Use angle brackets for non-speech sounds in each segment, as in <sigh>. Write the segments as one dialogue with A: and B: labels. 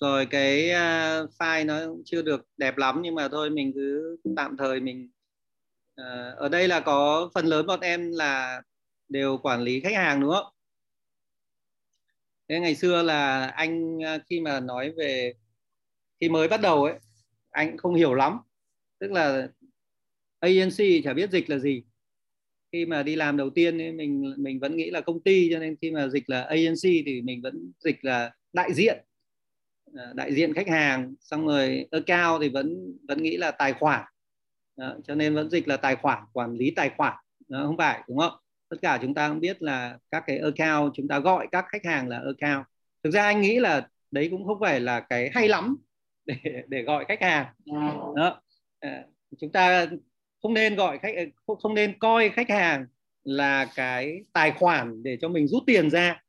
A: rồi cái uh, file nó chưa được đẹp lắm nhưng mà thôi mình cứ tạm thời mình uh, ở đây là có phần lớn bọn em là đều quản lý khách hàng đúng không? Thế ngày xưa là anh à, khi mà nói về khi mới bắt đầu ấy anh không hiểu lắm. Tức là agency chả biết dịch là gì. Khi mà đi làm đầu tiên ấy, mình mình vẫn nghĩ là công ty cho nên khi mà dịch là agency thì mình vẫn dịch là đại diện. Ờ, đại diện khách hàng xong rồi account thì vẫn vẫn nghĩ là tài khoản. Đó, cho nên vẫn dịch là tài khoản quản lý tài khoản. Đó, không phải đúng không? Tất cả chúng ta cũng biết là các cái account chúng ta gọi các khách hàng là account. Thực ra anh nghĩ là đấy cũng không phải là cái hay lắm để để gọi khách hàng. Đó à, chúng ta không nên gọi khách không, không nên coi khách hàng là cái tài khoản để cho mình rút tiền ra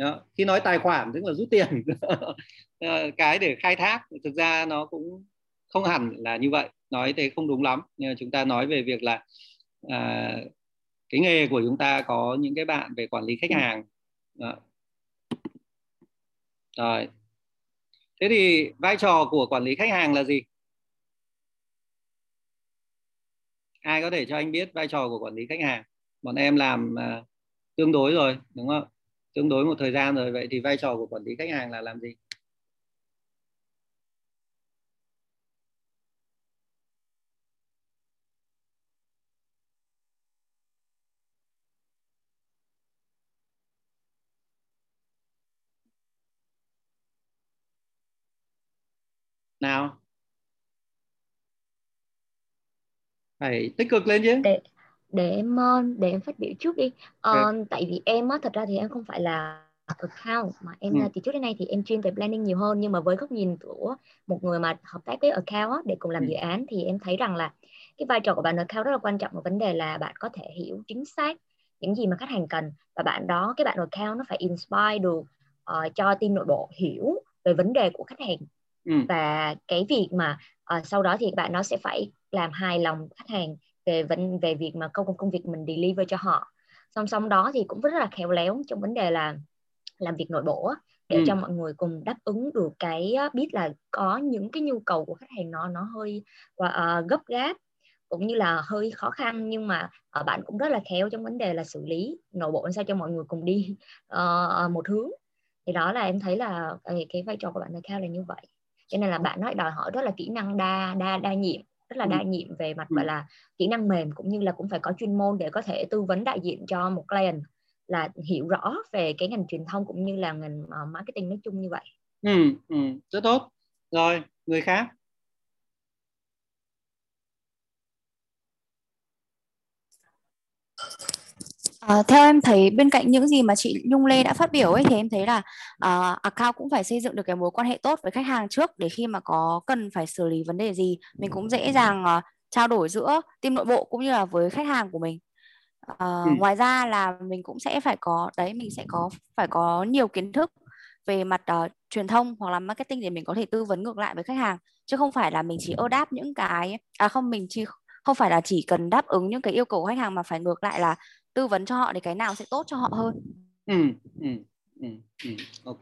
A: đó. khi nói tài khoản tức là rút tiền. <laughs> Ờ, cái để khai thác thực ra nó cũng không hẳn là như vậy. Nói thế không đúng lắm nhưng chúng ta nói về việc là à, cái nghề của chúng ta có những cái bạn về quản lý khách hàng. Đó. rồi. Thế thì vai trò của quản lý khách hàng là gì? Ai có thể cho anh biết vai trò của quản lý khách hàng? Bọn em làm uh, tương đối rồi đúng không tương đối một thời gian rồi, vậy thì vai trò của quản lý khách hàng là làm gì? Nào. Phải tích cực lên chứ.
B: Để để em ờ, để em phát biểu trước đi ờ, ừ. tại vì em á thật ra thì em không phải là account mà em ừ. từ trước đến nay thì em chuyên về planning nhiều hơn nhưng mà với góc nhìn của một người mà hợp tác với account á, để cùng làm ừ. dự án thì em thấy rằng là cái vai trò của bạn account rất là quan trọng một vấn đề là bạn có thể hiểu chính xác những gì mà khách hàng cần và bạn đó cái bạn account nó phải inspire được uh, cho team nội bộ hiểu về vấn đề của khách hàng ừ. và cái việc mà uh, sau đó thì bạn nó sẽ phải làm hài lòng khách hàng về vấn về việc mà công công việc mình deliver cho họ. Song song đó thì cũng rất là khéo léo trong vấn đề là làm việc nội bộ để ừ. cho mọi người cùng đáp ứng được cái biết là có những cái nhu cầu của khách hàng nó nó hơi uh, gấp gáp cũng như là hơi khó khăn. Nhưng mà uh, bạn cũng rất là khéo trong vấn đề là xử lý nội bộ sao cho mọi người cùng đi uh, một hướng. Thì đó là em thấy là cái, vai trò của bạn cao là như vậy. Cho nên là bạn nói đòi hỏi rất là kỹ năng đa đa đa nhiệm rất là đa nhiệm về mặt gọi là kỹ năng mềm cũng như là cũng phải có chuyên môn để có thể tư vấn đại diện cho một client là hiểu rõ về cái ngành truyền thông cũng như là ngành uh, marketing nói chung như vậy.
A: Ừ, ừ, rất tốt. Rồi, người khác.
C: À, theo em thấy bên cạnh những gì mà chị Nhung Lê đã phát biểu ấy thì em thấy là uh, account cũng phải xây dựng được cái mối quan hệ tốt với khách hàng trước để khi mà có cần phải xử lý vấn đề gì mình cũng dễ dàng uh, trao đổi giữa team nội bộ cũng như là với khách hàng của mình. Uh, ừ. Ngoài ra là mình cũng sẽ phải có đấy mình sẽ có phải có nhiều kiến thức về mặt uh, truyền thông hoặc là marketing để mình có thể tư vấn ngược lại với khách hàng chứ không phải là mình chỉ ơ đáp những cái à không mình chỉ không phải là chỉ cần đáp ứng những cái yêu cầu của khách hàng mà phải ngược lại là tư vấn cho họ để cái nào sẽ tốt cho họ hơn
A: ừ, ừ, ừ, ừ. ok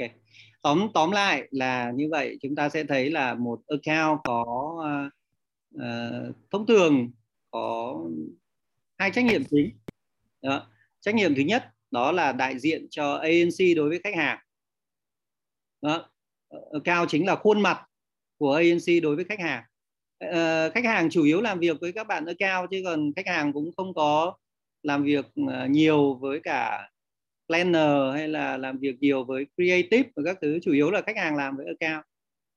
A: tóm tóm lại là như vậy chúng ta sẽ thấy là một account có uh, thông thường có hai trách nhiệm chính đó. trách nhiệm thứ nhất đó là đại diện cho anc đối với khách hàng đó. account chính là khuôn mặt của anc đối với khách hàng uh, khách hàng chủ yếu làm việc với các bạn account chứ còn khách hàng cũng không có làm việc ờ, nhiều với cả planner hay là làm việc nhiều với creative và các thứ chủ yếu là khách hàng làm với account.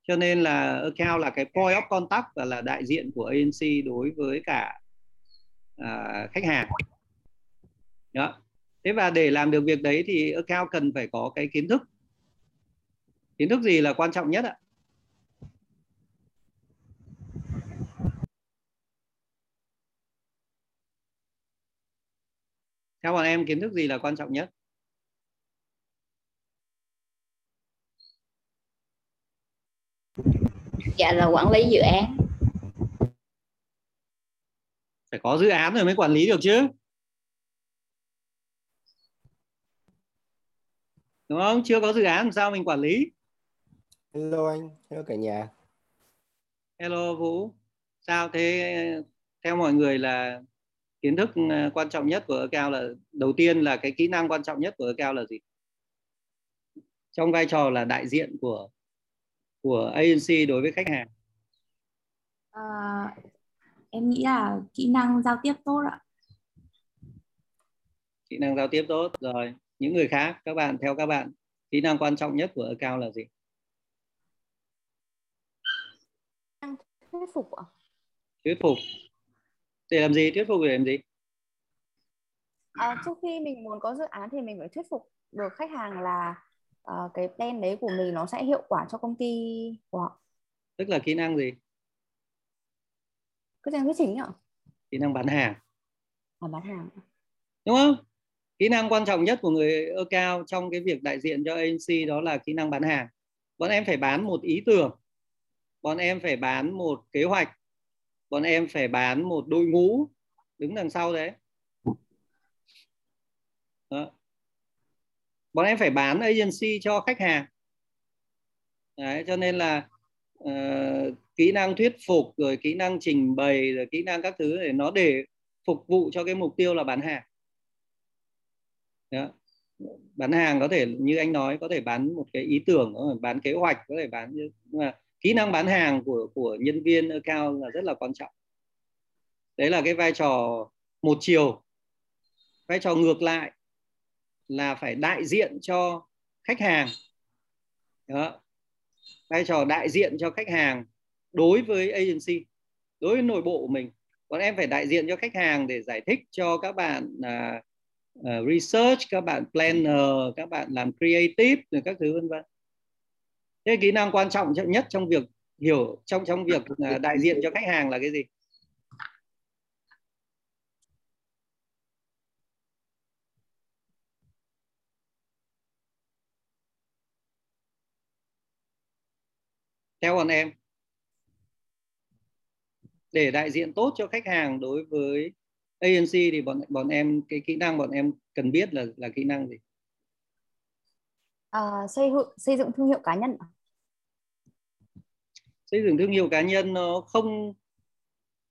A: Cho nên là account là cái point of contact và là đại diện của agency đối với cả à, khách hàng. Đó. Thế và để làm được việc đấy thì account cần phải có cái kiến thức. Kiến thức gì là quan trọng nhất ạ? Theo bọn em kiến thức gì là quan trọng nhất?
B: Dạ là quản lý dự án.
A: Phải có dự án rồi mới quản lý được chứ. Đúng không? Chưa có dự án làm sao mình quản lý?
D: Hello anh hello cả nhà.
A: Hello Vũ. Sao thế? Theo mọi người là kiến thức ờ, quan trọng nhất của cao là đầu tiên là cái kỹ năng quan trọng nhất của cao là gì? Trong vai trò là đại diện của của agency đối với khách hàng.
E: À, em nghĩ là kỹ năng giao tiếp tốt ạ.
A: Kỹ năng giao tiếp tốt rồi. Những người khác các bạn theo các bạn kỹ năng quan trọng nhất của account là gì?
B: Thuyết phục ạ.
A: Thuyết phục để làm gì? Thuyết phục để làm gì?
E: À, trước khi mình muốn có dự án thì mình phải thuyết phục được khách hàng là uh, cái plan đấy của mình nó sẽ hiệu quả cho công ty của họ.
A: Tức là kỹ năng gì?
E: Kỹ năng thuyết trình ạ.
A: Kỹ năng bán hàng.
E: À, bán hàng
A: đúng không? Kỹ năng quan trọng nhất của người ơ cao trong cái việc đại diện cho agency đó là kỹ năng bán hàng. Bọn em phải bán một ý tưởng. Bọn em phải bán một kế hoạch bọn em phải bán một đội ngũ đứng đằng sau đấy đó. bọn em phải bán agency cho khách hàng đấy, cho nên là uh, kỹ năng thuyết phục rồi kỹ năng trình bày rồi kỹ năng các thứ để nó để phục vụ cho cái mục tiêu là bán hàng đó. bán hàng có thể như anh nói có thể bán một cái ý tưởng có thể bán kế hoạch có thể bán nhưng mà kỹ năng bán hàng của của nhân viên cao là rất là quan trọng. Đấy là cái vai trò một chiều. Vai trò ngược lại là phải đại diện cho khách hàng. Đó. Vai trò đại diện cho khách hàng đối với agency đối với nội bộ của mình. Còn em phải đại diện cho khách hàng để giải thích cho các bạn uh, uh, research các bạn planner các bạn làm creative rồi các thứ vân vân thế kỹ năng quan trọng nhất trong việc hiểu, trong trong việc à, đại diện cho khách hàng là cái gì? Theo bọn em, để đại diện tốt cho khách hàng đối với agency thì bọn bọn em, cái kỹ năng bọn em cần biết là là kỹ năng gì?
E: À, xây xây dựng thương hiệu cá nhân
A: xây dựng thương hiệu cá nhân nó không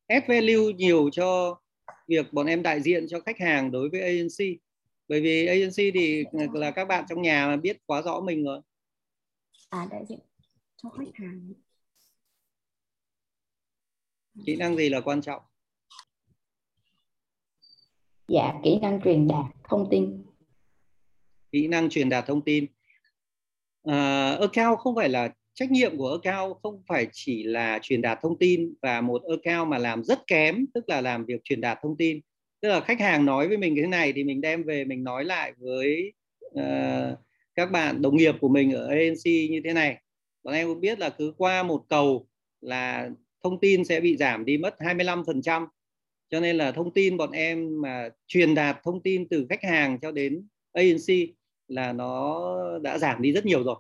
A: add value nhiều cho việc bọn em đại diện cho khách hàng đối với agency bởi vì agency thì là các bạn trong nhà mà biết quá rõ mình rồi.
E: À đại diện cho khách hàng.
A: Kỹ năng gì là quan trọng?
F: Dạ kỹ năng truyền đạt thông tin.
A: Kỹ năng truyền đạt thông tin uh, account không phải là trách nhiệm của account không phải chỉ là truyền đạt thông tin và một account mà làm rất kém tức là làm việc truyền đạt thông tin tức là khách hàng nói với mình cái này thì mình đem về mình nói lại với uh, các bạn đồng nghiệp của mình ở ANC như thế này bọn em cũng biết là cứ qua một cầu là thông tin sẽ bị giảm đi mất 25% cho nên là thông tin bọn em mà truyền đạt thông tin từ khách hàng cho đến ANC là nó đã giảm đi rất nhiều rồi.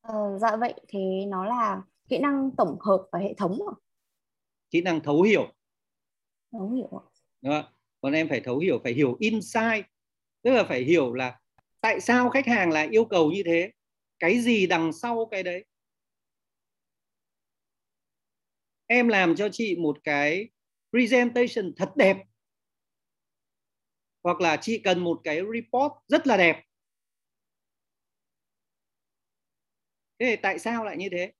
E: Ờ, dạ vậy thì nó là kỹ năng tổng hợp và hệ thống
A: kỹ năng thấu hiểu.
E: Thấu hiểu
A: Đó. bọn em phải thấu hiểu phải hiểu insight. Tức là phải hiểu là tại sao khách hàng lại yêu cầu như thế? Cái gì đằng sau cái đấy? Em làm cho chị một cái presentation thật đẹp hoặc là chị cần một cái report rất là đẹp. Thế thì tại sao lại như thế?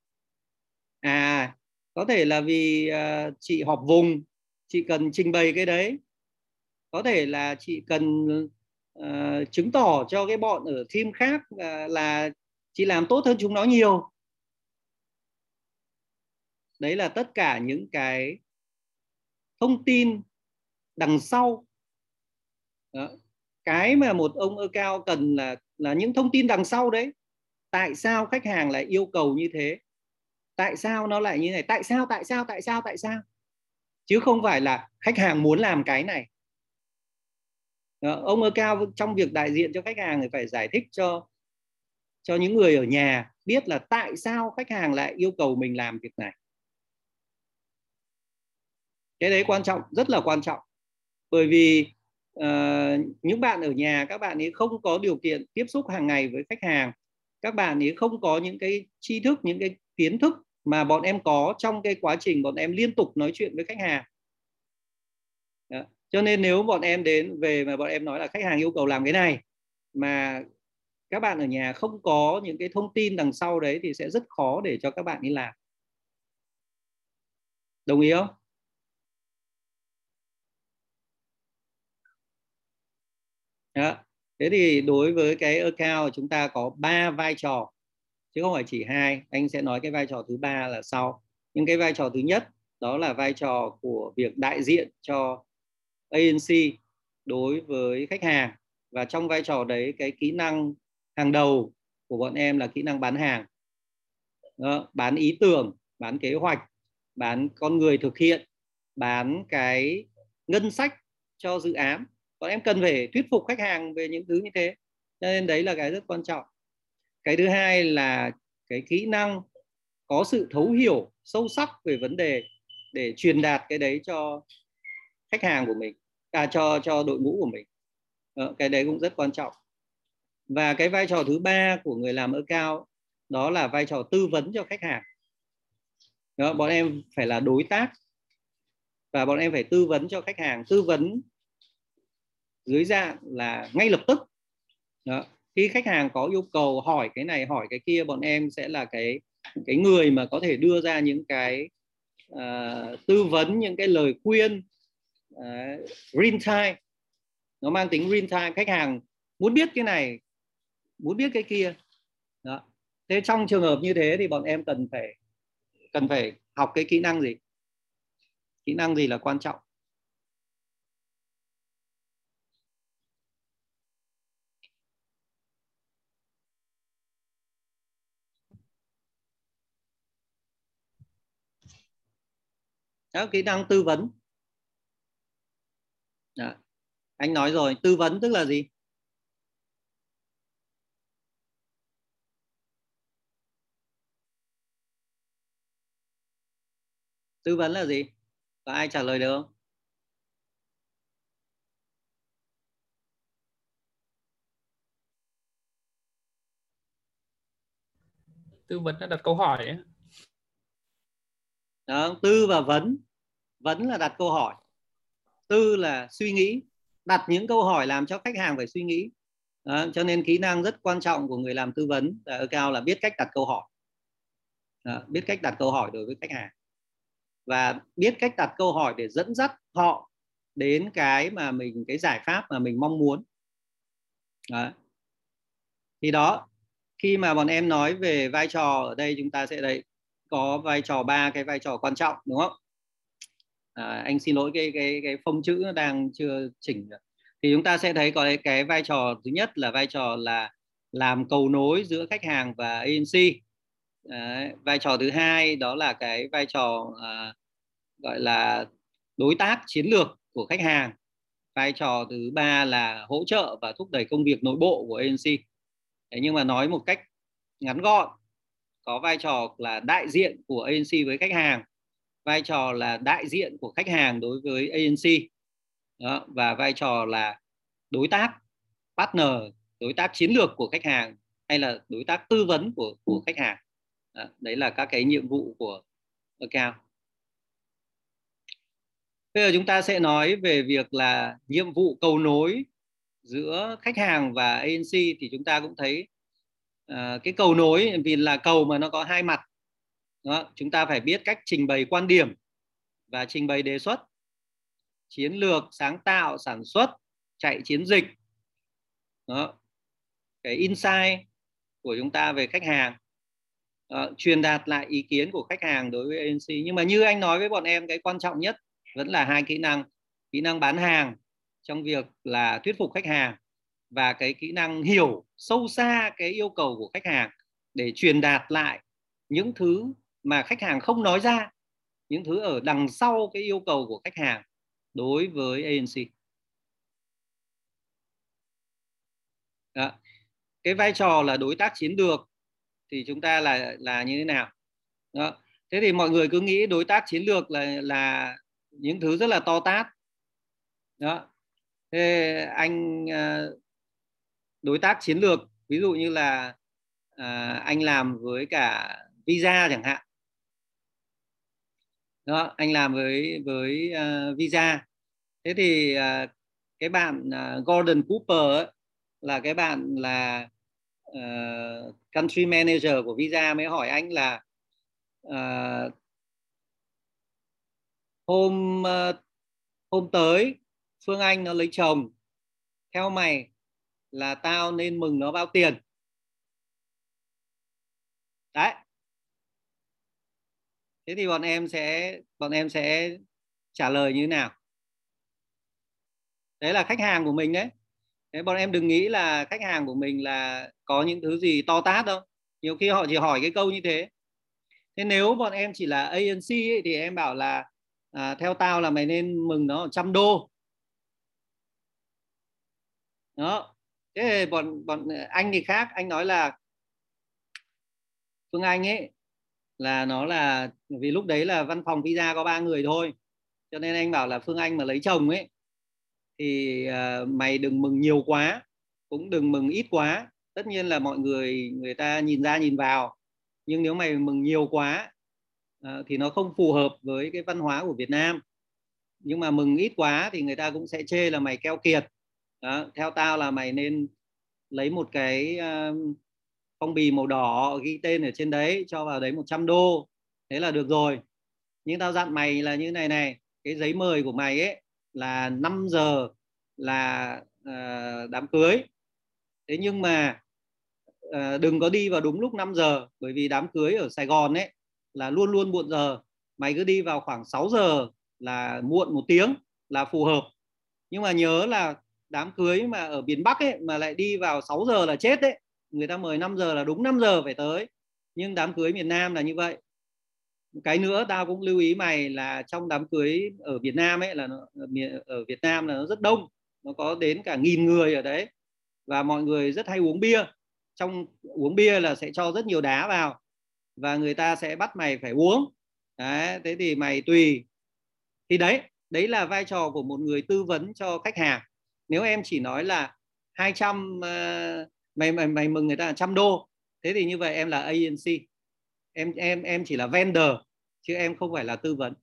A: À có thể là vì uh, chị họp vùng chị cần trình bày cái đấy. Có thể là chị cần uh, chứng tỏ cho cái bọn ở team khác uh, là chị làm tốt hơn chúng nó nhiều. Đấy là tất cả những cái thông tin đằng sau đó. cái mà một ông ơ cao cần là là những thông tin đằng sau đấy. Tại sao khách hàng lại yêu cầu như thế? Tại sao nó lại như này tại sao tại sao tại sao tại sao? Chứ không phải là khách hàng muốn làm cái này. Đó. ông ơ cao trong việc đại diện cho khách hàng thì phải giải thích cho cho những người ở nhà biết là tại sao khách hàng lại yêu cầu mình làm việc này. Cái đấy quan trọng, rất là quan trọng. Bởi vì uh, những bạn ở nhà các bạn ấy không có điều kiện tiếp xúc hàng ngày với khách hàng. Các bạn ấy không có những cái tri thức những cái kiến thức mà bọn em có trong cái quá trình bọn em liên tục nói chuyện với khách hàng. Đó. cho nên nếu bọn em đến về mà bọn em nói là khách hàng yêu cầu làm cái này mà các bạn ở nhà không có những cái thông tin đằng sau đấy thì sẽ rất khó để cho các bạn đi làm. Đồng ý không? Đó. thế thì đối với cái account chúng ta có ba vai trò chứ không phải chỉ hai. Anh sẽ nói cái vai trò thứ ba là sau. Nhưng cái vai trò thứ nhất đó là vai trò của việc đại diện cho ANC đối với khách hàng. Và trong vai trò đấy cái kỹ năng hàng đầu của bọn em là kỹ năng bán hàng. Đó, bán ý tưởng bán kế hoạch bán con người thực hiện bán cái ngân sách cho dự án bọn em cần phải thuyết phục khách hàng về những thứ như thế. Cho nên đấy là cái rất quan trọng. Cái thứ hai là cái kỹ năng có sự thấu hiểu sâu sắc về vấn đề để truyền đạt cái đấy cho khách hàng của mình à cho cho đội ngũ của mình. Ờ, cái đấy cũng rất quan trọng. Và cái vai trò thứ ba của người làm ở cao đó là vai trò tư vấn cho khách hàng. Đó, bọn em phải là đối tác và bọn em phải tư vấn cho khách hàng. Tư vấn dưới dạng là ngay lập tức đó. khi khách hàng có yêu cầu hỏi cái này hỏi cái kia bọn em sẽ là cái cái người mà có thể đưa ra những cái uh, tư vấn những cái lời khuyên uh, real time nó mang tính real time khách hàng muốn biết cái này muốn biết cái kia đó. thế trong trường hợp như thế thì bọn em cần phải cần phải học cái kỹ năng gì kỹ năng gì là quan trọng các kỹ năng tư vấn đó. anh nói rồi, tư vấn tức là gì tư vấn là gì có ai trả lời được không
D: tư vấn là đặt câu hỏi ấy.
A: Đó, tư và vấn. Vấn là đặt câu hỏi. Tư là suy nghĩ. Đặt những câu hỏi làm cho khách hàng phải suy nghĩ. Đó, cho nên kỹ năng rất quan trọng của người làm tư vấn ở cao là biết cách đặt câu hỏi. Đó, biết cách đặt câu hỏi đối với khách hàng. Và biết cách đặt câu hỏi để dẫn dắt họ đến cái mà mình cái giải pháp mà mình mong muốn. Đó. thì đó khi mà bọn em nói về vai trò ở đây chúng ta sẽ đây có vai trò ba cái vai trò quan trọng đúng không? À, anh xin lỗi cái cái cái phông chữ đang chưa chỉnh được. Thì chúng ta sẽ thấy có cái, cái vai trò thứ nhất là vai trò là làm cầu nối giữa khách hàng và agency Đấy, vai trò thứ hai đó là cái vai trò à, gọi là đối tác chiến lược của khách hàng. Vai trò thứ ba là hỗ trợ và thúc đẩy công việc nội bộ của agency Thế nhưng mà nói một cách ngắn gọn có vai trò là đại diện của agency với khách hàng vai trò là đại diện của khách hàng đối với agency đó, và vai trò là đối tác partner đối tác chiến lược của khách hàng hay là đối tác tư vấn của của khách hàng. Đó, đấy là các cái nhiệm vụ của account. Bây giờ chúng ta sẽ nói về việc là nhiệm vụ cầu nối giữa khách hàng và agency thì chúng ta cũng thấy Ờ, cái cầu nối vì là cầu mà nó có hai mặt. Đó, chúng ta phải biết cách trình bày quan điểm và trình bày đề xuất. Chiến lược sáng tạo sản xuất chạy chiến dịch. Đó. cái insight của chúng ta về khách hàng. Đó, truyền đạt lại ý kiến của khách hàng đối với agency. Nhưng mà như anh nói với bọn em cái quan trọng nhất vẫn là hai kỹ năng. Kỹ năng bán hàng trong việc là thuyết phục khách hàng và cái kỹ năng hiểu sâu xa cái yêu cầu của khách hàng để truyền đạt lại những thứ mà khách hàng không nói ra, những thứ ở đằng sau cái yêu cầu của khách hàng đối với ANC Đó. cái vai trò là đối tác chiến lược thì chúng ta là là như thế nào Đó. thế thì mọi người cứ nghĩ đối tác chiến lược là là những thứ rất là to tát đó thế anh à, đối tác chiến lược ví dụ như là à, anh làm với cả visa chẳng hạn. Đó anh làm với với uh, visa. Thế thì uh, cái bạn uh, Gordon Cooper ấy, là cái bạn là uh, country manager của visa mới hỏi anh là uh, hôm uh, hôm tới Phương Anh nó lấy chồng theo mày là tao nên mừng nó bao tiền. Đấy. Thế thì bọn em sẽ bọn em sẽ trả lời như thế nào? Đấy là khách hàng của mình đấy. Thế bọn em đừng nghĩ là khách hàng của mình là có những thứ gì to tát đâu. Nhiều khi họ chỉ hỏi cái câu như thế. Thế nếu bọn em chỉ là ANC ấy, thì em bảo là à, theo tao là mày nên mừng nó trăm đô. Đó thế bọn bọn ờ, anh thì khác. Anh nói là phương anh ấy là nó là vì lúc đấy là văn phòng visa có ba người thôi. Cho nên anh bảo là phương anh mà lấy chồng ấy thì uh, mày đừng mừng nhiều quá cũng đừng mừng ít quá. Tất nhiên là mọi người người ta nhìn ra nhìn vào nhưng nếu mày mừng nhiều quá uh, thì nó không phù hợp với cái văn hóa của Việt Nam. Nhưng mà mừng ít quá thì người ta cũng sẽ chê là mày keo kiệt đó, theo tao là mày nên lấy một cái uh, phong bì màu đỏ ghi tên ở trên đấy cho vào đấy 100 đô. Thế là được rồi. Nhưng tao dặn mày là như này này cái giấy mời của mày ấy là 5 giờ là uh, đám cưới. Thế nhưng mà uh, đừng có đi vào đúng lúc 5 giờ bởi vì đám cưới ở Sài Gòn ấy là luôn luôn muộn giờ. Mày cứ đi vào khoảng 6 giờ là muộn một tiếng là phù hợp. Nhưng mà nhớ là đám cưới mà ở miền Bắc ấy mà lại đi vào 6 giờ là chết đấy người ta mời 5 giờ là đúng 5 giờ phải tới. Nhưng đám cưới miền Nam là như vậy. Cái nữa tao cũng lưu ý mày là trong đám cưới ở Việt Nam ấy là nó, ở Việt Nam là nó rất đông. Nó có đến cả nghìn người ở đấy. Và mọi người rất hay uống bia. Trong uống bia là sẽ cho rất nhiều đá vào. Và người ta sẽ bắt mày phải uống. Đấy thế thì mày tùy. Thì đấy đấy là vai trò của một người tư vấn cho khách hàng nếu em chỉ nói là 200 uh, ờ, mày mày mày mừng người ta là trăm đô thế thì như vậy em là ANC em em em chỉ là vendor chứ em không phải là tư vấn.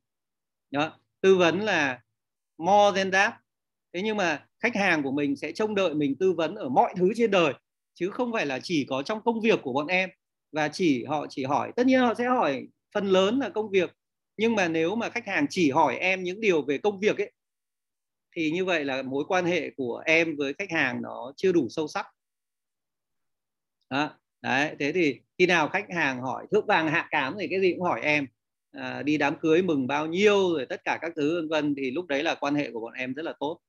A: Đó tư vấn là more than that. Thế nhưng mà khách hàng của mình sẽ trông đợi mình tư vấn ở mọi thứ trên đời chứ không phải là chỉ có trong công việc của bọn em. Và chỉ họ chỉ hỏi tất nhiên họ sẽ hỏi phần lớn là công việc. Nhưng mà nếu mà khách hàng chỉ hỏi em những điều về công việc ấy thì như vậy là mối quan hệ của em với khách hàng nó chưa đủ sâu sắc đó. đấy thế thì khi nào khách hàng hỏi thước vàng hạ cám thì cái gì cũng hỏi em à, đi đám cưới mừng bao nhiêu rồi tất cả các thứ vân vân thì lúc đấy là quan hệ của bọn em rất là tốt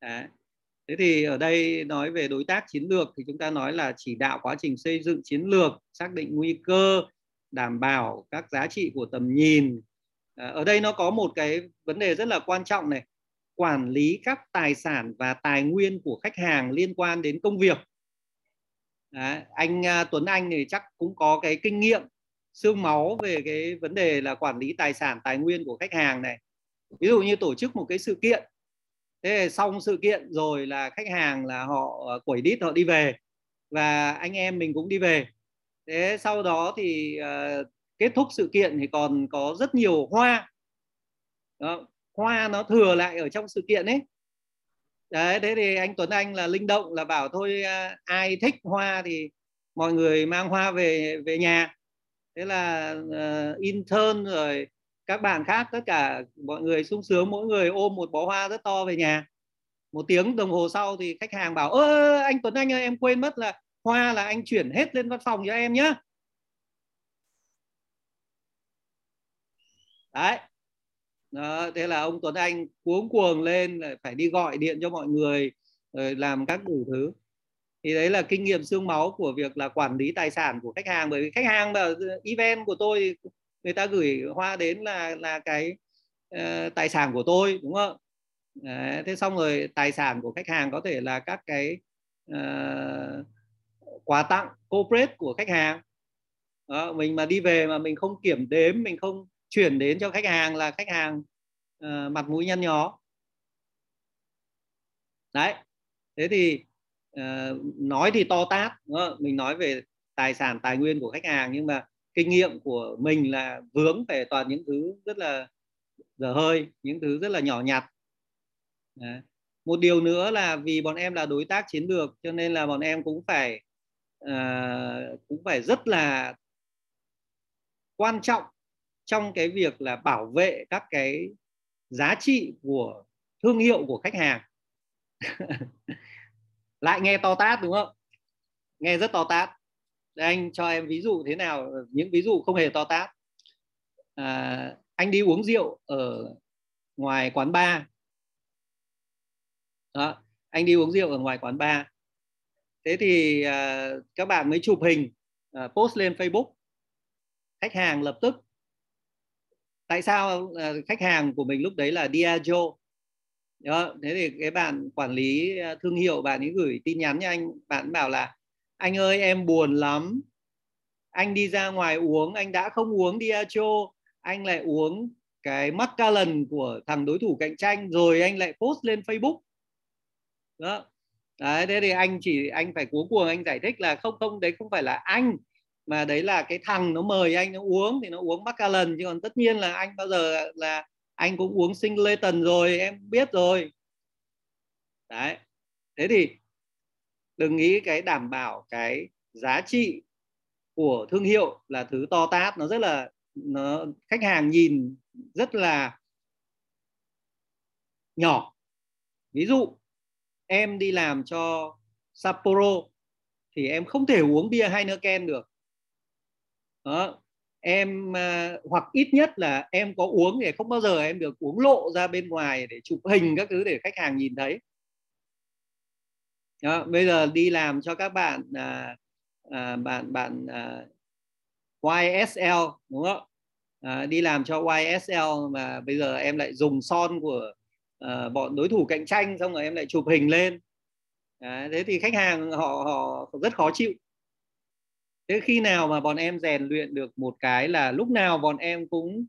A: đấy. thế thì ở đây nói về đối tác chiến lược thì chúng ta nói là chỉ đạo quá trình xây dựng chiến lược xác định nguy cơ đảm bảo các giá trị của tầm nhìn Ờ, ở đây nó có một cái vấn đề rất là quan trọng này. Quản lý các tài sản và tài nguyên của khách hàng liên quan đến công việc. Đấy, anh à, Tuấn Anh thì chắc cũng có cái kinh nghiệm xương máu về cái vấn đề là quản lý tài sản tài nguyên của khách hàng này. Ví dụ như tổ chức một cái sự kiện. Thế xong sự kiện rồi là khách hàng là họ ờ, quẩy đít họ đi về. Và anh em mình cũng đi về. Thế sau đó thì uh, kết thúc sự kiện thì còn có rất nhiều hoa. Đó, hoa nó thừa lại ở trong sự kiện ấy. Đấy thế thì anh Tuấn Anh là linh động là bảo thôi à, ai thích hoa thì mọi người mang hoa về về nhà. Thế là uh, intern rồi các bạn khác tất cả mọi người sung sướng mỗi người ôm một bó hoa rất to về nhà. Một tiếng đồng hồ sau thì khách hàng bảo ơ anh Tuấn Anh ơi em quên mất là hoa là anh chuyển hết lên văn phòng cho em nhé đấy. Đó, thế là ông Tuấn Anh cuống cuồng lên phải đi gọi điện cho mọi người rồi làm các đủ thứ. Thì đấy là kinh nghiệm xương máu của việc là quản lý tài sản của khách hàng bởi vì khách hàng mà ờ, event của tôi người ta gửi hoa đến là là cái uh, tài sản của tôi đúng không? Đấy, thế xong rồi tài sản của khách hàng có thể là các cái uh, quà tặng corporate của khách hàng. Đó, mình mà đi về mà mình không kiểm đếm mình không chuyển đến cho khách hàng là khách hàng uh, mặt mũi nhăn nhó đấy thế thì uh, nói thì to tát đúng không? mình nói về tài sản tài nguyên của khách hàng nhưng mà kinh nghiệm của mình là vướng về toàn những thứ rất là dở hơi những thứ rất là nhỏ nhặt Đấy. một điều nữa là vì bọn em là đối tác chiến lược cho nên là bọn em cũng phải uh, cũng phải rất là quan trọng trong cái việc là bảo vệ các cái giá trị của thương hiệu của khách hàng. <laughs> Lại nghe to tát đúng không? Nghe rất to tát. Đây, anh cho em ví dụ thế nào những ví dụ không hề to tát. À, anh đi uống rượu ở ngoài quán bar. Đó anh đi uống rượu ở ngoài quán bar. Thế thì à, các bạn mới chụp hình à, post lên Facebook. Khách hàng lập tức tại sao ờ, khách hàng của mình lúc đấy là Diageo đó, thế thì cái bạn quản lý ờ, thương hiệu bạn ấy gửi tin nhắn cho anh, bạn bảo là, anh ơi, em buồn lắm. Anh đi ra ngoài uống, anh đã không uống Diageo anh lại uống cái Macallan của thằng đối thủ cạnh tranh, rồi anh lại post lên Facebook. Đó. Đấy, thế thì anh chỉ, anh phải cuống cuồng, anh giải thích là không không, đấy không phải là anh mà đấy là cái thằng nó mời anh nó uống thì nó uống Macallan chứ còn tất nhiên là anh bao giờ là anh cũng uống Singleton rồi, em biết rồi. Đấy. Thế thì đừng nghĩ cái đảm bảo cái giá trị của thương hiệu là thứ to tát, nó rất là, nó, khách hàng nhìn rất là nhỏ. Ví dụ, em đi làm cho Sapporo thì em không thể uống bia Heineken được đó. Em à, hoặc ít nhất là em có uống thì không bao giờ em được uống lộ ra bên ngoài để chụp hình các thứ để khách hàng nhìn thấy. Đó, bây giờ đi làm cho các bạn à, à, bạn bạn à, YSL đúng không? À, đi làm cho YSL mà bây giờ em lại dùng son của à, bọn đối thủ cạnh tranh xong rồi em lại chụp hình lên. À, thế thì khách hàng họ họ rất khó chịu thế khi nào mà bọn em rèn luyện được một cái là lúc nào bọn em cũng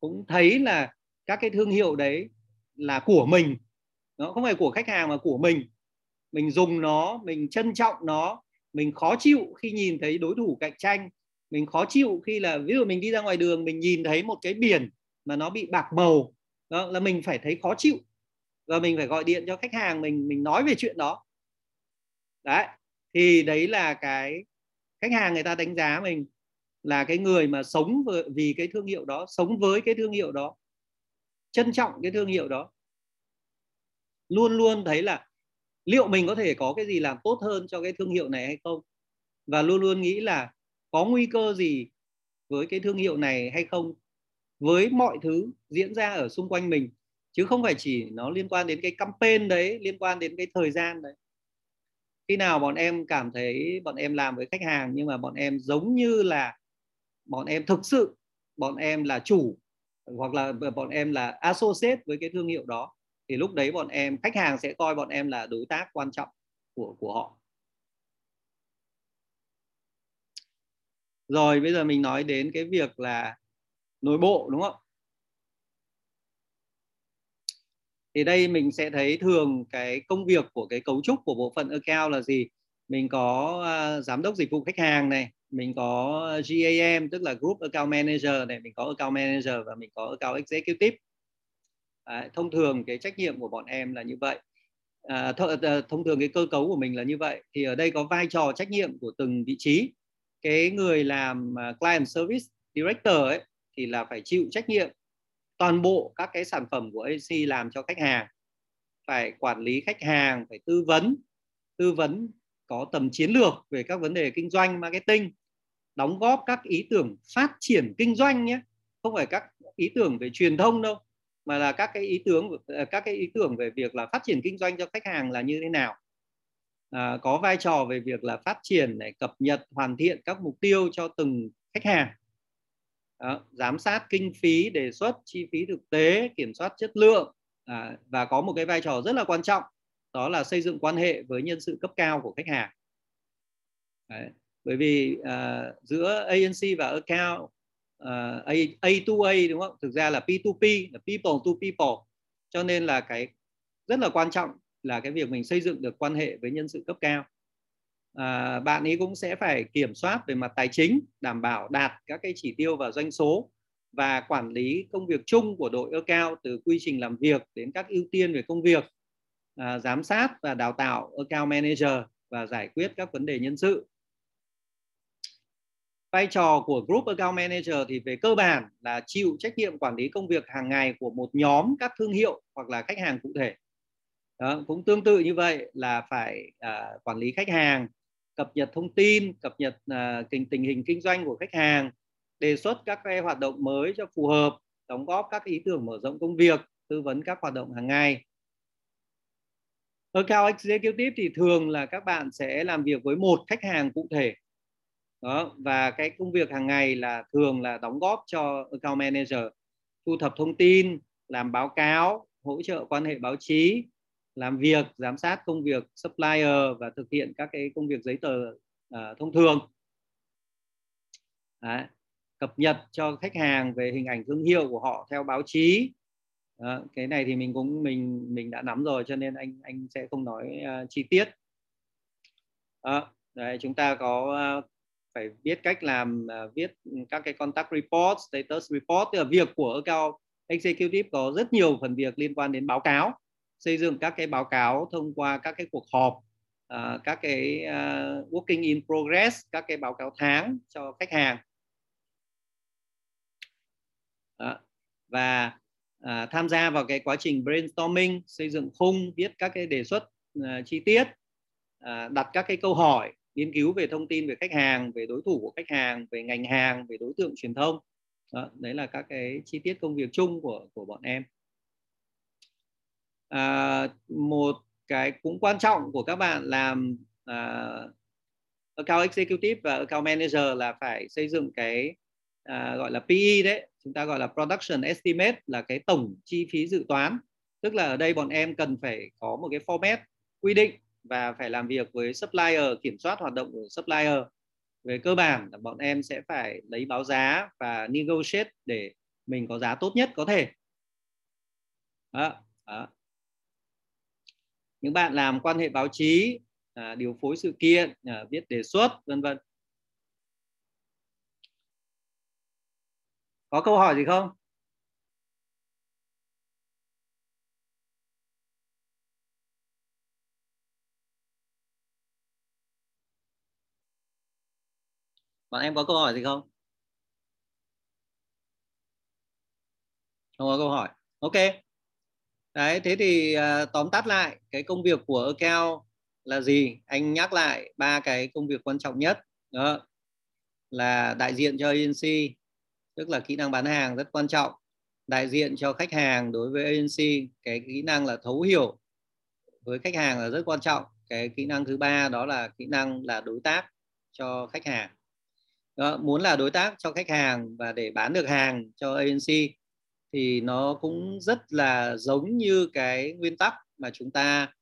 A: cũng thấy là các cái thương hiệu đấy là của mình. Nó không phải của khách hàng mà của mình. Mình dùng nó, mình trân trọng nó, mình khó chịu khi nhìn thấy đối thủ cạnh tranh. Mình khó chịu khi là, ví dụ mình đi ra ngoài đường, mình nhìn thấy một cái biển mà nó bị bạc màu. Đó, là mình phải thấy khó chịu. Và mình phải gọi điện cho khách hàng mình mình nói về chuyện đó. Đấy, thì đấy là cái khách hàng người ta đánh giá mình là cái người mà sống vì cái thương hiệu đó, sống với cái thương hiệu đó, trân trọng cái thương hiệu đó. Luôn luôn thấy là liệu mình có thể có cái gì làm tốt hơn cho cái thương hiệu này hay không? Và luôn luôn nghĩ là có nguy cơ gì với cái thương hiệu này hay không? Với mọi thứ diễn ra ở xung quanh mình, chứ không phải chỉ nó liên quan đến cái campaign đấy, liên quan đến cái thời gian đấy khi nào bọn em cảm thấy bọn em làm với khách hàng nhưng mà bọn em giống như là bọn em thực sự, bọn em là chủ hoặc là bọn em là associate với cái thương hiệu đó, thì lúc đấy bọn em, khách hàng sẽ coi bọn em là đối tác quan trọng của của họ. Rồi, bây giờ mình nói đến cái việc là nội bộ, đúng không? Thì đây mình sẽ thấy thường cái công việc của cái cấu trúc của bộ phận account là gì? Mình có uh, giám đốc dịch vụ khách hàng này mình có GAM tức là group account manager này mình có account manager và mình có account executive. À, thông thường cái trách nhiệm của bọn em là như vậy. À, th- thông thường cái cơ cấu của mình là như vậy. Thì ở đây có vai trò trách nhiệm của từng vị trí. Cái người làm à, client service director ấy thì là phải chịu trách nhiệm toàn bộ các cái sản phẩm của AC làm cho khách hàng. Phải quản lý khách hàng phải tư vấn. Tư vấn có tầm chiến lược về các vấn đề kinh doanh marketing đóng góp các ý tưởng phát triển kinh doanh nhé. Không phải các ý tưởng về truyền thông đâu mà là các cái ý tưởng à, các cái ý tưởng về việc là phát triển kinh doanh cho khách hàng là như thế nào. À, có vai trò về việc là phát triển này cập nhật hoàn thiện các mục tiêu cho từng khách hàng đó, giám sát kinh phí đề xuất chi phí thực tế kiểm soát chất lượng à, và có một cái vai trò rất là quan trọng đó là xây dựng quan hệ với nhân sự cấp cao của khách hàng. Đấy. bởi vì à, giữa agency và account à, A, A to A đúng không? Thực ra là P to P là people to people. Cho nên là cái rất là quan trọng là cái việc mình xây dựng được quan hệ với nhân sự cấp cao à, bạn ấy cũng sẽ phải kiểm soát về mặt tài chính đảm bảo đạt các cái chỉ tiêu và doanh số và quản lý công việc chung của đội account từ quy trình làm việc đến các ưu tiên về công việc à, giám sát và đào tạo account manager và giải quyết các vấn đề nhân sự. Vai trò của group account manager thì về cơ bản là chịu trách nhiệm quản lý công việc hàng ngày của một nhóm các thương hiệu hoặc là khách hàng cụ thể. Đó, cũng tương tự như vậy là phải uh, quản lý khách hàng cập nhật thông tin cập nhật à, uh, tình tình hình kinh doanh của khách hàng đề xuất các cái hoạt động mới cho phù hợp đóng góp các ý tưởng mở rộng công việc tư vấn các hoạt động hàng ngày. Account executive thì thường là các bạn sẽ làm việc với một khách hàng cụ thể. Đó và cái công việc hàng ngày là thường là đóng góp cho account manager thu thập thông tin làm báo cáo hỗ trợ quan hệ báo chí làm việc giám sát công việc supplier và thực hiện các cái công việc giấy tờ uh, thông thường Đấy. cập nhật cho khách hàng về hình ảnh thương hiệu của họ theo báo chí đó. cái này thì mình cũng mình mình đã nắm rồi cho nên anh anh sẽ không nói uh, chi tiết đó. Đấy, chúng ta có uh, phải biết cách làm uh, viết các cái contact report, status report tức là việc của account executive có rất nhiều phần việc liên quan đến báo cáo xây dựng các cái báo cáo thông qua các cái cuộc họp uh, các cái uh, working in progress các cái báo cáo tháng cho khách hàng. Đó. và uh, tham gia vào cái quá trình brainstorming xây dựng khung viết các cái đề xuất uh, chi tiết uh, đặt các cái câu hỏi nghiên cứu về thông tin về khách hàng về đối thủ của khách hàng về ngành hàng về đối tượng truyền thông. Đó, đấy là các cái chi tiết công việc chung của của bọn em à, một cái cũng quan trọng của các bạn làm à, account executive và account manager là phải xây dựng cái à, gọi là PE đấy. Chúng ta gọi là production estimate là cái tổng chi phí dự toán. Tức là ở đây bọn em cần phải có một cái format quy định và phải làm việc với supplier kiểm soát hoạt động của supplier. Về cơ bản là bọn em sẽ phải lấy báo giá và negotiate để mình có giá tốt nhất có thể. Đó, đó những bạn làm quan hệ báo chí à, điều phối sự kiện à, viết đề xuất vân vân. Có câu hỏi gì không? Bạn em có câu hỏi gì không? Không có câu hỏi. Ok đấy thế thì à, tóm tắt lại cái công việc của account là gì? Anh nhắc lại ba cái công việc quan trọng nhất. Đó là đại diện cho agency tức là kỹ năng bán hàng rất quan trọng. Đại diện cho khách hàng đối với agency cái kỹ năng là thấu hiểu với khách hàng là rất quan trọng. Cái kỹ năng thứ ba đó là kỹ năng là đối tác cho khách hàng. Đó, muốn là đối tác cho khách hàng và để bán được hàng cho agency thì nó cũng rất là giống như cái nguyên tắc mà chúng ta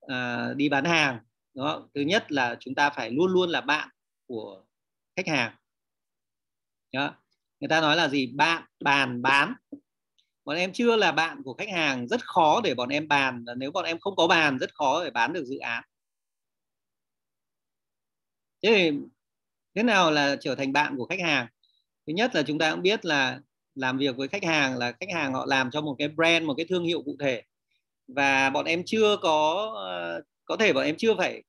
A: à, đi bán hàng đó thứ nhất là chúng ta phải luôn luôn là bạn của khách hàng. Đó. người ta nói là gì? Bạn bàn bán. Bọn em chưa là bạn của khách hàng rất khó để bọn em bàn. Nếu bọn em không có bàn rất khó để bán được dự án. Thế thì thế nào là trở thành bạn của khách hàng? Thứ nhất là chúng ta cũng biết là làm việc với khách hàng là khách hàng họ làm cho một cái brand một cái thương hiệu cụ thể. Và bọn em chưa có ờ, có thể bọn em chưa phải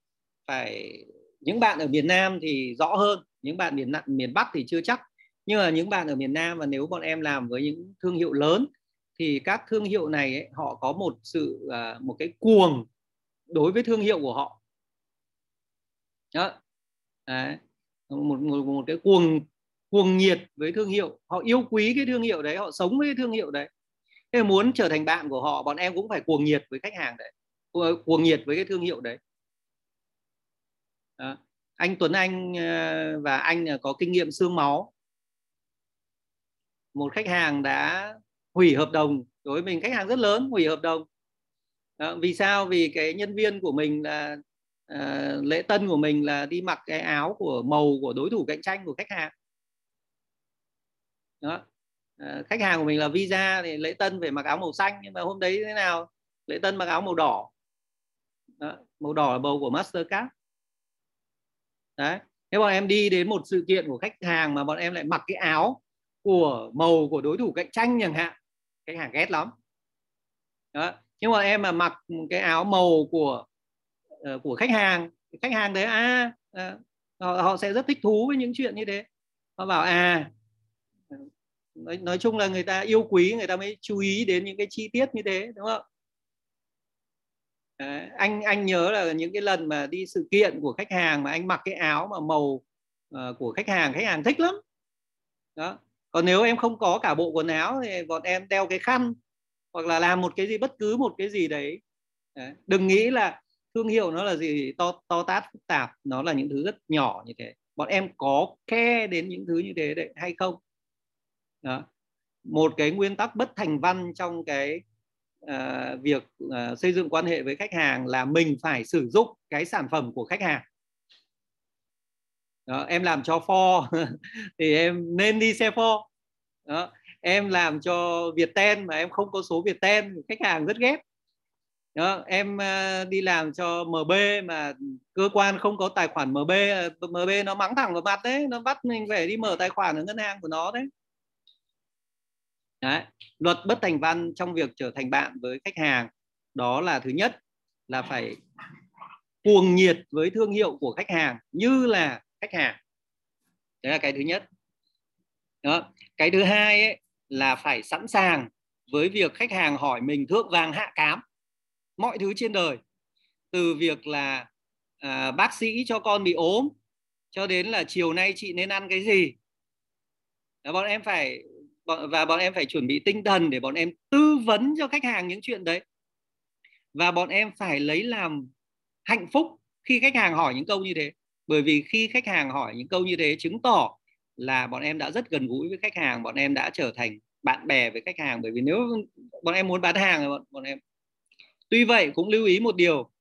A: phải những bạn ở miền Nam thì rõ hơn những bạn miền miền Bắc thì chưa chắc. Nhưng mà những bạn ở miền Nam và nếu bọn em làm với những thương hiệu lớn thì các thương hiệu này ấy, họ có một sự ờ, một cái cuồng đối với thương hiệu của họ. Đó. Đấy. Một, một một cái cuồng cuồng nhiệt với thương hiệu họ yêu quý cái thương hiệu đấy họ sống với cái thương hiệu đấy. Thế muốn trở thành bạn của họ bọn em cũng phải cuồng nhiệt với khách hàng đấy cuồng nhiệt với cái thương hiệu đấy. Đó. anh Tuấn Anh ờ, và anh ờ, có kinh nghiệm xương máu. Một khách hàng đã hủy hợp đồng đối với mình khách hàng rất lớn hủy hợp đồng. Đó. vì sao? Vì cái nhân viên của mình là à, lễ tân của mình là đi mặc cái áo của màu của đối thủ cạnh tranh của khách hàng đó. À, khách hàng của mình là visa thì lễ tân phải mặc áo màu xanh nhưng mà hôm đấy thế nào? Lễ tân mặc áo màu đỏ. Đó. màu đỏ là màu của Mastercard. Đấy. Nếu bọn em đi đến một sự kiện của khách hàng mà bọn em lại mặc cái áo của màu của đối thủ cạnh tranh chẳng hạn. Khách hàng ghét lắm. Đó. nhưng mà em mà mặc cái áo màu của uh, của khách hàng khách hàng đấy à, à họ, họ sẽ rất thích thú với những chuyện như thế. Họ bảo à nói, nói chung là người ta yêu quý người ta mới chú ý đến những cái chi tiết như thế đúng không? À, anh anh nhớ là những cái lần mà đi sự kiện của khách hàng mà anh mặc cái áo mà màu uh, của khách hàng khách hàng thích lắm. Đó. Còn nếu em không có cả bộ quần áo thì bọn em đeo cái khăn hoặc là làm một cái gì bất cứ một cái gì đấy, đấy. đừng nghĩ là thương hiệu nó là gì to to tát phức tạp nó là những thứ rất nhỏ như thế. Bọn em có khe đến những thứ như thế đấy hay không? Đó. một cái nguyên tắc bất thành văn trong cái uh, việc uh, xây dựng quan hệ với khách hàng là mình phải sử dụng cái sản phẩm của khách hàng. Đó, em làm cho Ford <laughs> thì em nên đi xe Ford. Đó, em làm cho Viettel mà em không có số Viettel khách hàng rất ghét. Đó, em ờ, đi làm cho MB mà cơ quan không có tài khoản MB MB nó mắng thẳng vào mặt đấy nó bắt mình phải đi mở tài khoản ở ngân hàng của nó đấy. Đấy. luật bất thành văn trong việc trở thành bạn với khách hàng đó là thứ nhất là phải cuồng nhiệt với thương hiệu của khách hàng như là khách hàng đấy là cái thứ nhất đó. cái thứ hai ấy, là phải sẵn sàng với việc khách hàng hỏi mình thượng vàng hạ cám mọi thứ trên đời từ việc là à, bác sĩ cho con bị ốm cho đến là chiều nay chị nên ăn cái gì đó, bọn em phải và bọn em phải chuẩn bị tinh thần để bọn em tư vấn cho khách hàng những chuyện đấy. Và bọn em phải lấy làm hạnh phúc khi khách hàng hỏi những câu như thế. Bởi vì khi khách hàng hỏi những câu như thế chứng tỏ là bọn em đã rất gần gũi với khách hàng bọn em đã trở thành bạn bè với khách hàng. Bởi vì nếu bọn em muốn bán hàng thì bọn, bọn em tuy vậy cũng lưu ý một điều.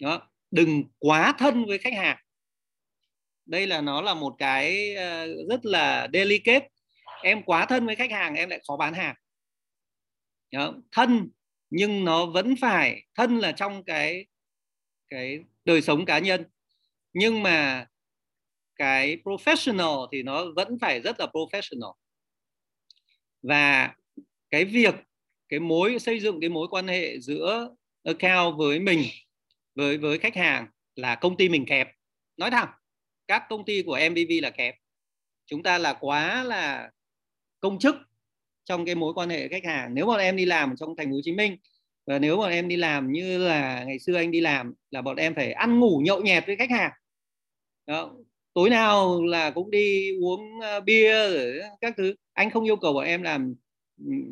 A: Đó đừng quá thân với khách hàng. Đây là nó là một cái ờ, rất là delicate em quá thân với khách hàng, em lại khó bán hàng. Đó. thân, nhưng nó vẫn phải, thân là trong cái cái đời sống cá nhân. Nhưng mà cái professional thì nó vẫn phải rất là professional. Và cái việc, cái mối, xây dựng cái mối quan hệ giữa account với mình, với với khách hàng là công ty mình kẹp. Nói thẳng, các công ty của MBV là kẹp. Chúng ta là quá là công chức trong cái mối quan hệ khách hàng. Nếu bọn em đi làm trong thành phố Hồ Chí Minh và nếu bọn em đi làm như là ngày xưa anh đi làm là bọn em phải ăn ngủ nhậu nhẹt với khách hàng. Đó. tối nào là cũng đi uống ờ, bia các thứ. Anh không yêu cầu bọn em làm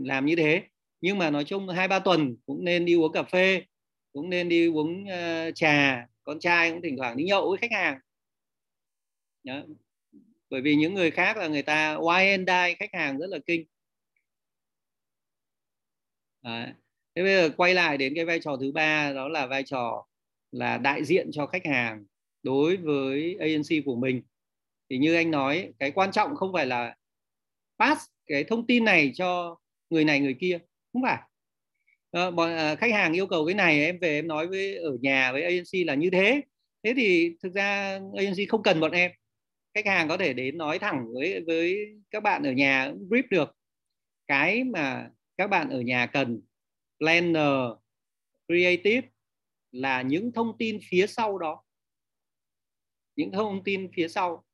A: làm như thế. Nhưng mà nói chung hai ba tuần cũng nên đi uống cà phê cũng nên đi uống uh, trà. Con trai cũng thỉnh thoảng đi nhậu với khách hàng. Đó bởi vì những người khác là người ta why and die khách hàng rất là kinh. Đấy. thế bây giờ quay lại đến cái vai trò thứ ba đó là vai trò là đại diện cho khách hàng đối với agency của mình. Thì như anh nói cái quan trọng không phải là pass cái thông tin này cho người này người kia. Không phải. À, bọn à, khách hàng yêu cầu cái này em về em nói với ở nhà với agency là như thế. Thế thì thực ra agency không cần bọn em khách hàng có thể đến nói thẳng với với các bạn ở nhà brief được. Cái mà các bạn ở nhà cần planner creative là những thông tin phía sau đó. Những thông tin phía sau.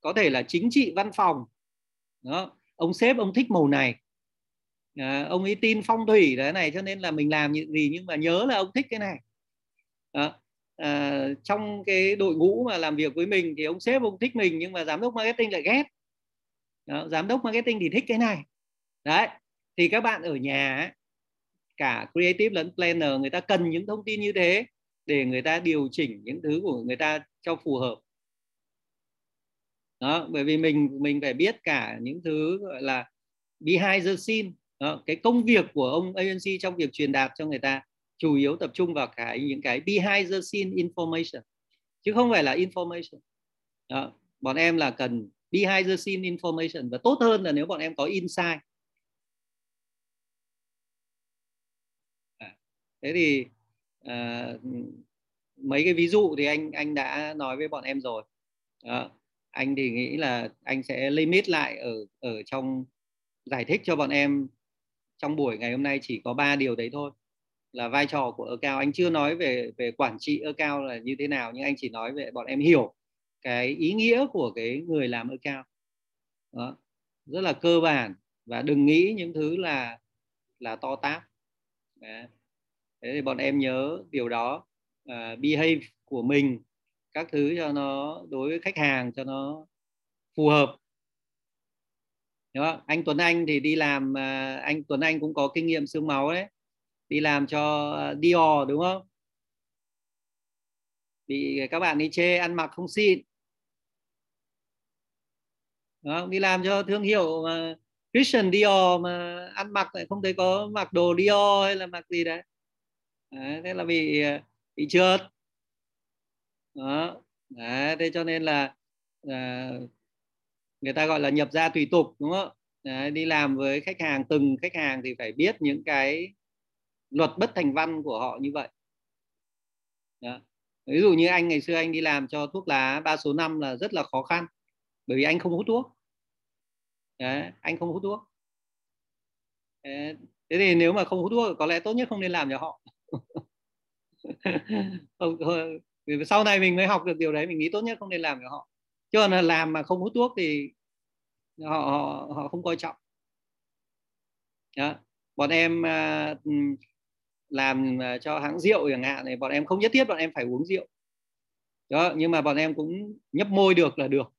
A: Có thể là chính trị văn phòng. Đó ông sếp ông thích màu này. À, ông ấy tin phong thủy đấy này cho nên là mình làm những gì nhưng mà nhớ là ông thích cái này. Đó à, trong cái đội ngũ mà làm việc với mình thì ông sếp ông thích mình nhưng mà giám đốc marketing lại ghét. Đó, giám đốc marketing thì thích cái này. Đấy thì các bạn ở nhà cả creative lẫn planner người ta cần những thông tin như thế để người ta điều chỉnh những thứ của người ta cho phù hợp. Đó bởi vì mình mình phải biết cả những thứ gọi là behind the scene. Đó, cái công việc của ông agency trong việc truyền đạt cho người ta chủ yếu tập trung vào cái những cái behind the scene information chứ không phải là information đó. bọn em là cần behind the scene information và tốt hơn là nếu bọn em có insight à, thế thì à, mấy cái ví dụ thì anh anh đã nói với bọn em rồi đó. anh thì nghĩ là anh sẽ limit lại ở ở trong giải thích cho bọn em trong buổi ngày hôm nay chỉ có ba điều đấy thôi là vai trò của ở cao anh chưa nói về về quản trị ở cao là như thế nào nhưng anh chỉ nói về bọn em hiểu cái ý nghĩa của cái người làm ở cao đó. rất là cơ bản và đừng nghĩ những thứ là là to tát Đấy. thế thì bọn em nhớ điều đó uh, behave của mình các thứ cho nó đối với khách hàng cho nó phù hợp đó. anh Tuấn Anh thì đi làm uh, anh Tuấn Anh cũng có kinh nghiệm xương máu đấy đi làm cho Dior đúng không? Bị các bạn đi chê ăn mặc không xịn. Đó, đi làm cho thương hiệu mà Christian Dior mà ăn mặc lại không thấy có mặc đồ Dior hay là mặc gì đấy, đấy thế là bị bị trượt. Đó. Đấy, thế cho nên là à, người ta gọi là nhập ra tùy tục đúng không? Đấy, đi làm với khách hàng từng khách hàng thì phải biết những cái luật bất thành văn của họ như vậy. Đó. ví dụ như anh ngày xưa anh đi làm cho thuốc lá ba số 5 là rất là khó khăn bởi vì anh không hút thuốc. Đấy, anh không hút thuốc. Thế thì nếu mà không hút thuốc có lẽ tốt nhất không nên làm cho họ. <laughs> Sau này mình mới học được điều đấy mình nghĩ tốt nhất không nên làm cho họ. Chứ còn là làm mà không hút thuốc thì họ họ, họ không coi trọng. Đó. bọn em à, làm à, cho hãng rượu chẳng hạn này bọn em không nhất thiết bọn em phải uống rượu. Đó nhưng mà bọn em cũng nhấp môi được là được.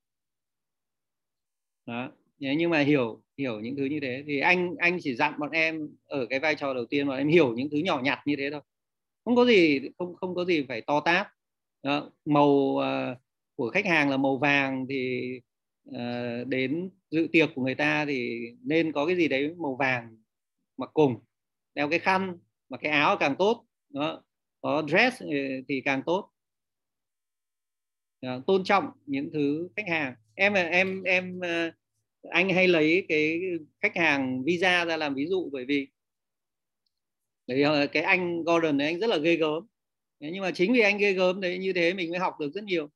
A: Đó nhưng mà hiểu hiểu những thứ như thế. Thì anh anh chỉ dặn bọn em ở cái vai trò đầu tiên bọn em hiểu những thứ nhỏ nhặt như thế thôi. Không có gì không không có gì phải to tát. Đó. màu uh, của khách hàng là màu vàng thì uh, đến dự tiệc của người ta thì nên có cái gì đấy màu vàng mặc cùng. Đeo cái khăn mà cái áo càng tốt đó có dress ừ, thì càng tốt. Đó. tôn trọng những thứ khách hàng. Em em em ờ, anh hay lấy cái khách hàng visa ra làm ví dụ bởi vì ờ, cái anh Gordon này anh rất là ghê gớm. Nhưng mà chính vì anh ghê gớm đấy như thế mình mới học được rất nhiều.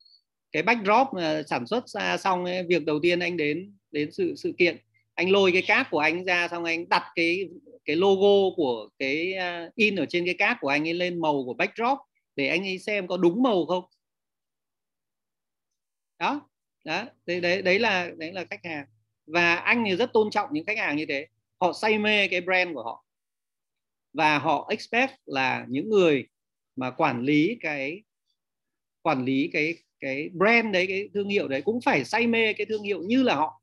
A: Cái backdrop mà sản xuất ra xong ấy, việc đầu tiên anh đến đến sự sự kiện anh lôi cái cát của anh ra xong anh đặt cái cái logo của cái uh, in ở trên cái cát của anh ấy lên màu của backdrop để anh ấy xem có đúng màu không. Đó đó đấy đấy đấy là đấy là khách hàng. Và anh thì rất tôn trọng những khách hàng như thế. Họ say mê cái brand của họ. Và họ expect là những người mà quản lý cái quản lý cái cái brand đấy cái thương hiệu đấy cũng phải say mê cái thương hiệu như là họ.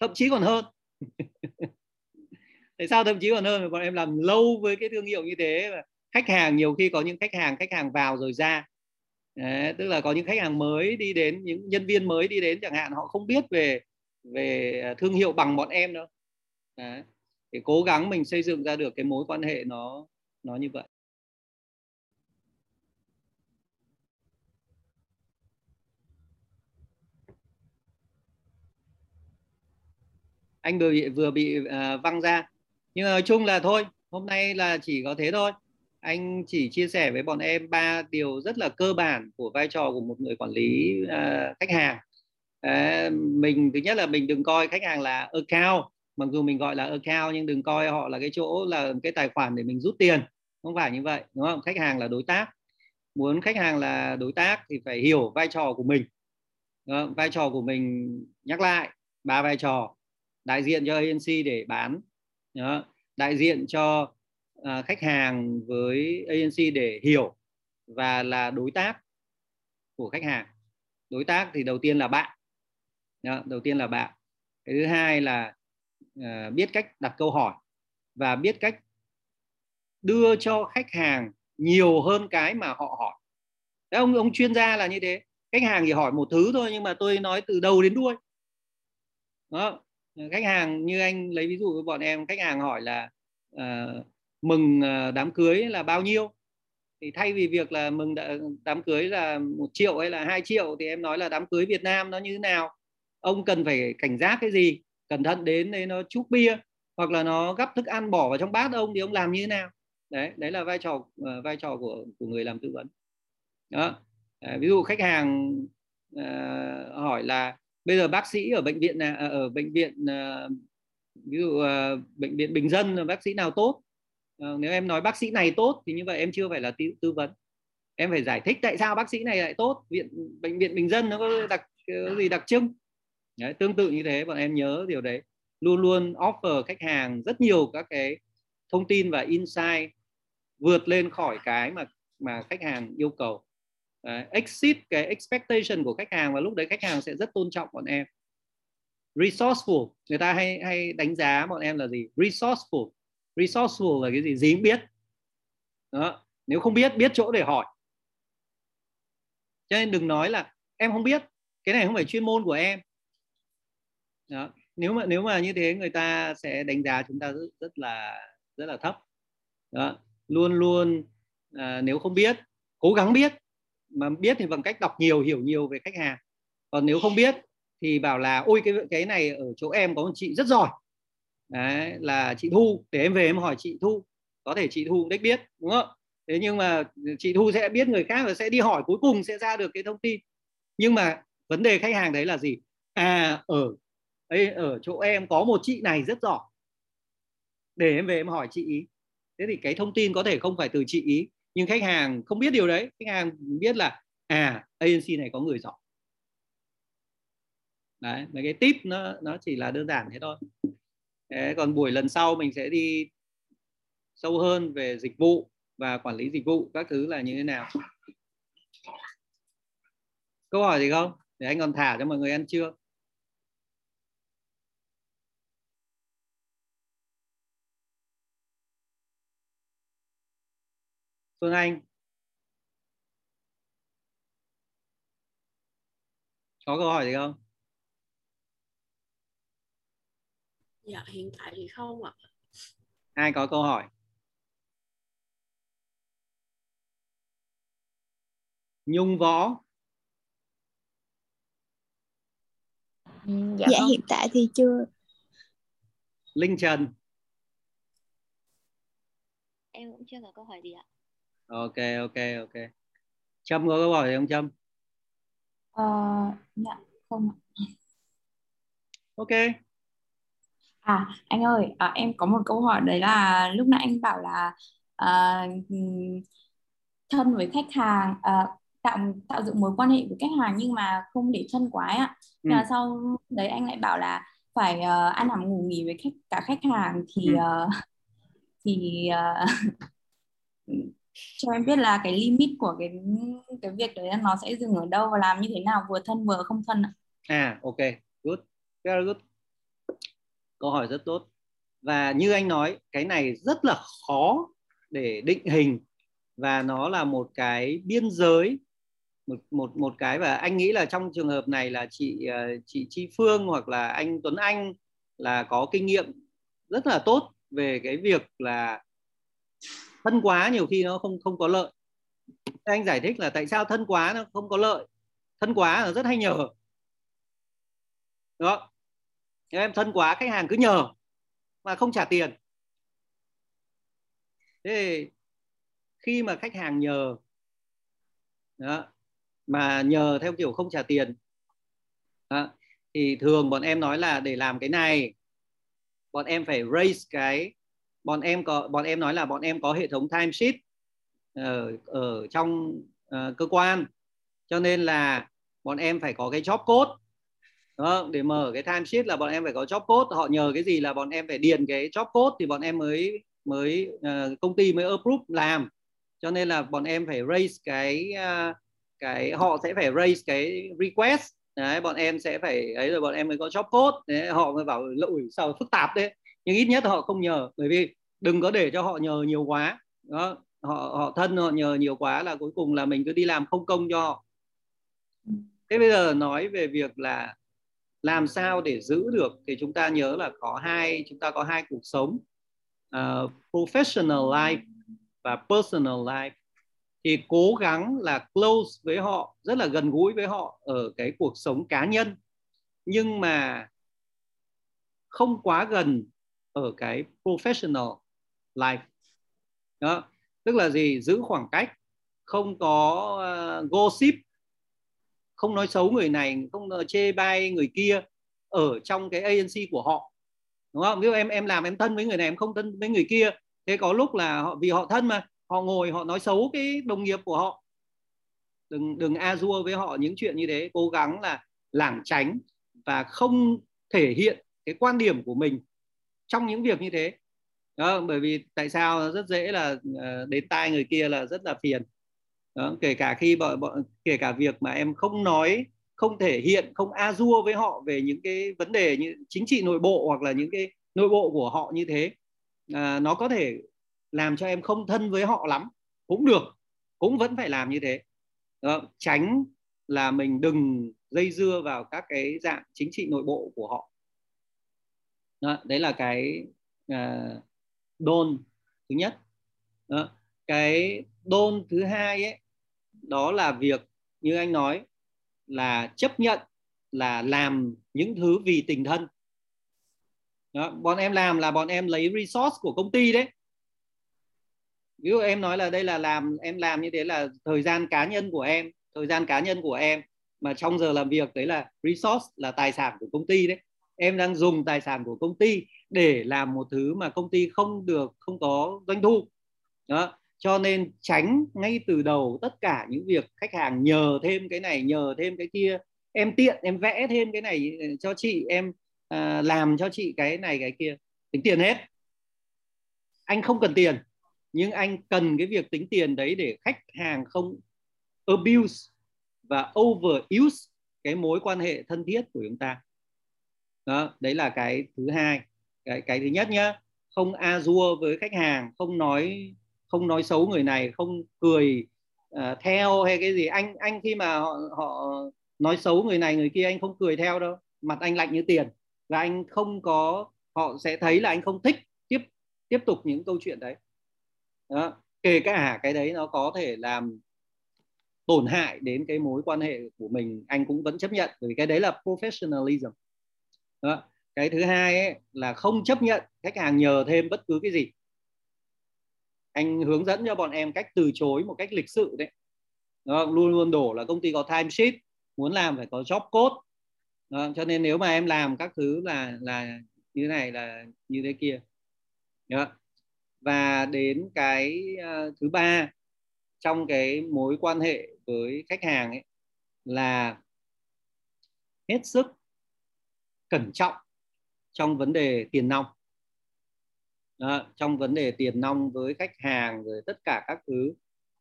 A: Thậm chí còn hơn. <laughs> tại sao thậm chí còn hơn bọn em làm lâu với cái thương hiệu như thế khách hàng nhiều khi có những khách hàng khách hàng vào rồi ra. Đấy, tức là có những khách hàng mới đi đến những nhân viên mới đi đến chẳng hạn họ không biết về về à, thương hiệu bằng bọn em đâu. Đấy. để cố gắng mình xây dựng ra được cái mối quan hệ nó nó như vậy. Anh vừa bị vừa bị uh, văng ra nhưng nói chung là thôi hôm nay là chỉ có thế thôi. Anh chỉ chia sẻ với bọn em ba điều rất là cơ bản của vai trò của một người quản lý uh, khách hàng. Uh, mình thứ nhất là mình đừng coi khách hàng là account. Mặc dù mình gọi là account nhưng đừng coi họ là cái chỗ là cái tài khoản để mình rút tiền. Không phải như vậy đúng không? Khách hàng là đối tác. Muốn khách hàng là đối tác thì phải hiểu vai trò của mình. Đó, vai trò của mình nhắc lại ba vai trò. Đại diện cho agency để bán đó, đại diện cho uh, khách hàng với agency để hiểu và là đối tác của khách hàng. Đối tác thì đầu tiên là bạn. Đó, đầu tiên là bạn. Cái thứ hai là uh, biết cách đặt câu hỏi và biết cách đưa cho khách hàng nhiều hơn cái mà họ hỏi. Đấy, ông ông chuyên gia là như thế. Khách hàng chỉ hỏi một thứ thôi nhưng mà tôi nói từ đầu đến đuôi. Đó Ờ, khách hàng như anh lấy ví dụ với bọn em khách hàng hỏi là uh, mừng ờ, đám cưới là bao nhiêu? Thì thay vì việc là mừng đám cưới là một triệu hay là hai triệu thì em nói là đám cưới Việt Nam nó như thế nào? Ông cần phải cảnh giác cái gì? Cẩn thận đến đấy nó chúc bia hoặc là nó gắp thức ăn bỏ vào trong bát ông thì ông làm như thế nào? Đấy đấy là vai trò vai trò của của người làm tư vấn. Đó. À, ví dụ khách hàng à, hỏi là bây giờ bác sĩ ở bệnh viện nào à, ở bệnh viện à, ví dụ à, bệnh viện bình dân bác sĩ nào tốt? Nếu em nói bác sĩ này tốt thì như vậy em chưa phải là tư, tư vấn. Em phải giải thích tại sao bác sĩ này lại tốt. Viện bệnh viện bình dân nó có đặc có gì đặc trưng? Đấy, tương tự như thế bọn em nhớ điều đấy. Luôn luôn offer khách hàng rất nhiều các cái thông tin và insight vượt lên khỏi cái mà mà khách hàng yêu cầu. Đấy, exceed cái expectation của khách hàng và lúc đấy khách hàng sẽ rất tôn trọng bọn em. Resourceful người ta hay hay đánh giá bọn em là gì? Resourceful. Resourceful là cái gì? Gì cũng biết. Đó nếu không biết biết chỗ để hỏi. Cho nên đừng nói là em không biết cái này không phải chuyên môn của em. Đó. nếu mà nếu mà như thế người ta sẽ đánh giá chúng ta rất, rất là rất là thấp. Đó. luôn luôn à, nếu không biết cố gắng biết mà biết thì bằng cách đọc nhiều hiểu nhiều về khách hàng. Còn nếu không biết thì bảo là ôi cái cái này ở chỗ em có một chị rất giỏi. Đấy, là chị Thu. Để em về em hỏi chị Thu. Có thể chị Thu cũng đích biết đúng không? Thế nhưng mà chị Thu sẽ biết người khác và sẽ đi hỏi cuối cùng sẽ ra được cái thông tin. Nhưng mà vấn đề khách hàng đấy là gì? À ở ấy ở chỗ em có một chị này rất giỏi. Để em về em hỏi chị ý. Thế thì cái thông tin có thể không phải từ chị ý nhưng khách hàng không biết điều đấy. Khách hàng biết là à agency này có người giỏi. Đấy, mấy cái tip nó nó chỉ là đơn giản thế thôi. Thế còn buổi lần sau mình sẽ đi sâu hơn về dịch vụ và quản lý dịch vụ các thứ là như thế nào. Câu hỏi gì không? Để anh còn thả cho mọi người ăn trưa. Phương Anh có câu hỏi gì không
G: Dạ hiện tại thì không ạ.
A: ai có câu hỏi Nhung Võ
B: Ừ,
H: Dạ,
B: dạ
H: hiện tại thì chưa.
A: Linh Trần
I: Em cũng chưa có câu hỏi gì ạ.
A: Ok ok ok Trâm có câu hỏi gì không Trâm
E: Ờ, dạ không ạ.
A: ok
E: À anh ơi, à, em có một câu hỏi đấy là lúc nãy anh bảo là à, thân với khách hàng à, tạo tạo dựng mối quan hệ với khách hàng nhưng mà không để thân quá ạ.
A: Ừ.
E: Mà sau đấy anh lại bảo là phải ờ, ăn nằm ngủ nghỉ với khách cả khách hàng thì
A: Ừ.
E: ờ, <laughs> thì ờ, cho em biết là cái limit của cái cái việc đấy nó sẽ dừng ở đâu và làm như thế nào vừa thân vừa không thân ạ.
A: À ok, good, very good. Câu hỏi rất tốt. Và như anh nói, cái này rất là khó để định hình và nó là một cái biên giới một một một cái và anh nghĩ là trong trường hợp này là chị ờ, chị Chi Phương hoặc là anh Tuấn Anh là có kinh nghiệm rất là tốt về cái việc là thân quá nhiều khi nó không không có lợi. Anh giải thích là tại sao thân quá nó không có lợi. Thân quá là rất hay nhờ đó em thân quá khách hàng cứ nhờ mà không trả tiền thế khi mà khách hàng nhờ đó, mà nhờ theo kiểu không trả tiền đó, thì thường bọn em nói là để làm cái này bọn em phải raise cái bọn em có bọn em nói là bọn em có hệ thống timesheet ở ờ, ở trong uh, cơ quan. Cho nên là bọn em phải có cái job code. Đó, để mở cái timesheet là bọn em phải có job code. Họ nhờ cái gì là bọn em phải điền cái job code thì bọn em mới mới uh, công ty mới approve làm. Cho nên là bọn em phải raise cái uh, cái họ sẽ phải raise cái request. Đấy bọn em sẽ phải ấy rồi bọn em mới có job code. Đấy, họ mới bảo lỗi sao phức tạp đấy nhưng ít nhất họ không nhờ bởi vì đừng có để cho họ nhờ nhiều quá. Đó họ họ thân họ nhờ nhiều quá là cuối cùng là mình cứ đi làm không công cho họ. Thế bây giờ nói về việc là làm sao để giữ được thì chúng ta nhớ là có hai chúng ta có hai cuộc sống uh, professional life và personal life. Thì cố gắng là close với họ rất là gần gũi với họ ở cái cuộc sống cá nhân. Nhưng mà không quá gần ở cái professional life. Đó tức là gì? Giữ khoảng cách không có uh, gossip không nói xấu người này không ờ, chê bai người kia ở trong cái agency của họ. Đúng không? Ví dụ em em làm em thân với người này em không thân với người kia thế có lúc là họ vì họ thân mà họ ngồi họ nói xấu cái đồng nghiệp của họ. Đừng đừng a dua với họ những chuyện như thế cố gắng là lảng tránh và không thể hiện cái quan điểm của mình trong những việc như thế. Đó, bởi vì tại sao rất dễ là ờ, đến tai người kia là rất là phiền. Đó, kể cả khi bọn, bọn kể cả việc mà em không nói không thể hiện không a dua với họ về những cái vấn đề như chính trị nội bộ hoặc là những cái nội bộ của họ như thế à, nó có thể làm cho em không thân với họ lắm. Cũng được cũng vẫn phải làm như thế. Đó, tránh là mình đừng dây dưa vào các cái dạng chính trị nội bộ của họ đó, đấy là cái uh, đôn thứ nhất. Đó. cái đôn thứ hai ấy đó là việc như anh nói là chấp nhận là làm những thứ vì tình thân. Đó, bọn em làm là bọn em lấy resource của công ty đấy. Ví dụ em nói là đây là làm em làm như thế là thời gian cá nhân của em thời gian cá nhân của em mà trong giờ làm việc đấy là resource là tài sản của công ty đấy em đang dùng tài sản của công ty để làm một thứ mà công ty không được không có doanh thu. Đó cho nên tránh ngay từ đầu tất cả những việc khách hàng nhờ thêm cái này nhờ thêm cái kia. Em tiện em vẽ thêm cái này ờ, cho chị em à, làm cho chị cái này cái kia. Tính tiền hết. Anh không cần tiền nhưng anh cần cái việc tính tiền đấy để khách hàng không abuse và overuse cái mối quan hệ thân thiết của chúng ta đó đấy là cái thứ hai. Cái cái thứ nhất nhá không a dua với khách hàng không nói không nói xấu người này không cười uh, theo hay cái gì. Anh anh khi mà họ họ nói xấu người này người kia anh không cười theo đâu. Mặt anh lạnh như tiền. Và anh không có họ sẽ thấy là anh không thích tiếp tiếp tục những câu chuyện đấy. Đó. kể cả cái đấy nó có thể làm tổn hại đến cái mối quan hệ của mình anh cũng vẫn chấp nhận. Bởi vì cái đấy là professionalism đó. cái thứ hai ấy, là không chấp nhận khách hàng nhờ thêm bất cứ cái gì. Anh hướng dẫn cho bọn em cách từ chối một cách lịch sự đấy. Đó, luôn luôn đổ là công ty có time sheet muốn làm phải có job code. Đó, cho nên nếu mà em làm các thứ là là như thế này là như thế kia. Đó. và đến cái uh, thứ ba trong cái mối quan hệ với khách hàng ấy là hết sức cẩn trọng trong vấn đề tiền nong. Đó, trong vấn đề tiền nong với khách hàng rồi tất cả các thứ.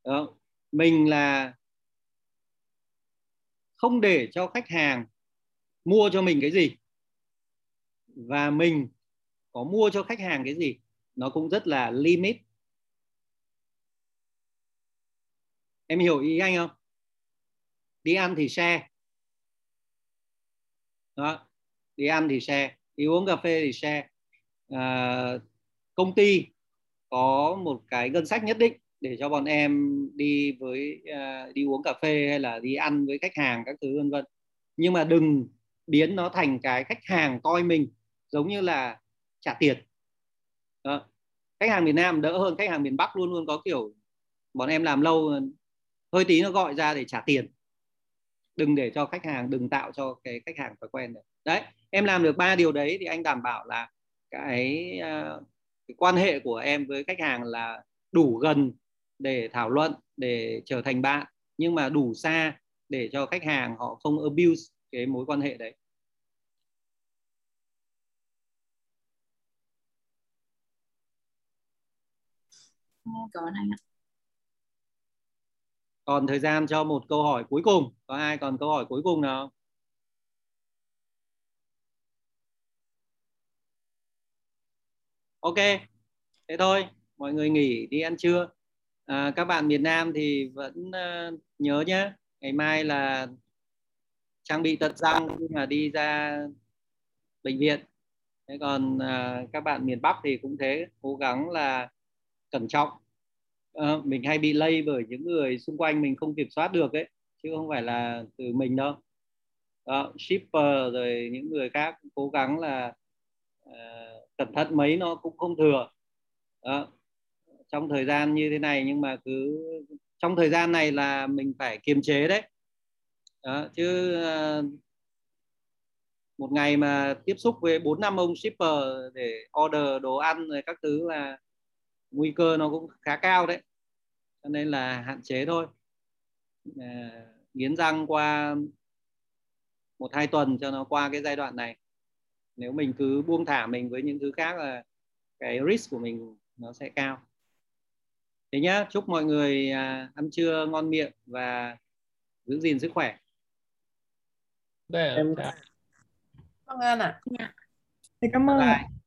A: Đó. mình là không để cho khách hàng mua cho mình cái gì và mình có mua cho khách hàng cái gì nó cũng rất là limit. Em hiểu ý anh không? Đi ăn thì share. Đó đi ăn thì share đi uống cà phê thì share à, công ty có một cái ngân sách nhất định để cho bọn em đi với uh, đi uống cà phê hay là đi ăn với khách hàng các thứ vân vân. Nhưng mà đừng biến nó thành cái khách hàng coi mình giống như là trả tiền. Đó. khách hàng miền Nam đỡ hơn khách hàng miền Bắc luôn luôn có kiểu bọn em làm lâu hơi tí nó gọi ra để trả tiền. Đừng để cho khách hàng đừng tạo cho cái khách hàng thói quen đấy đấy em làm được ba điều đấy thì anh đảm bảo là cái, uh, cái quan hệ của em với khách hàng là đủ gần để thảo luận để trở thành bạn nhưng mà đủ xa để cho khách hàng họ không abuse cái mối quan hệ đấy.
E: Cảm ơn anh ạ.
A: Còn thời gian cho một câu hỏi cuối cùng. Có ai còn câu hỏi cuối cùng nào ok thế thôi mọi người nghỉ đi ăn trưa. À, các bạn miền Nam thì vẫn uh, nhớ nhé ngày mai là trang bị tật răng khi mà đi ra bệnh viện. Thế còn uh, các bạn miền Bắc thì cũng thế cố gắng là cẩn trọng. Uh, mình hay bị lây bởi những người xung quanh mình không kiểm soát được ấy chứ không phải là từ mình đâu. Đó, shipper rồi những người khác cố gắng là uh, cẩn thận mấy nó cũng không thừa. Đó. trong thời gian như thế này nhưng mà cứ trong thời gian này là mình phải kiềm chế đấy. Đó, chứ ờ, một ngày mà tiếp xúc với bốn năm ông shipper để order đồ ăn rồi các thứ là nguy cơ nó cũng khá cao đấy. Cho nên là hạn chế thôi. À, nghiến răng qua một hai tuần cho nó qua cái giai đoạn này nếu mình cứ buông thả mình với những thứ khác là cái risk của mình nó sẽ cao thế nhá chúc mọi người à, ăn trưa ngon miệng và giữ gìn sức khỏe
D: Đây,
H: em
D: dạ.
H: vâng an ạ
B: Dạ.
H: Thì cảm ơn.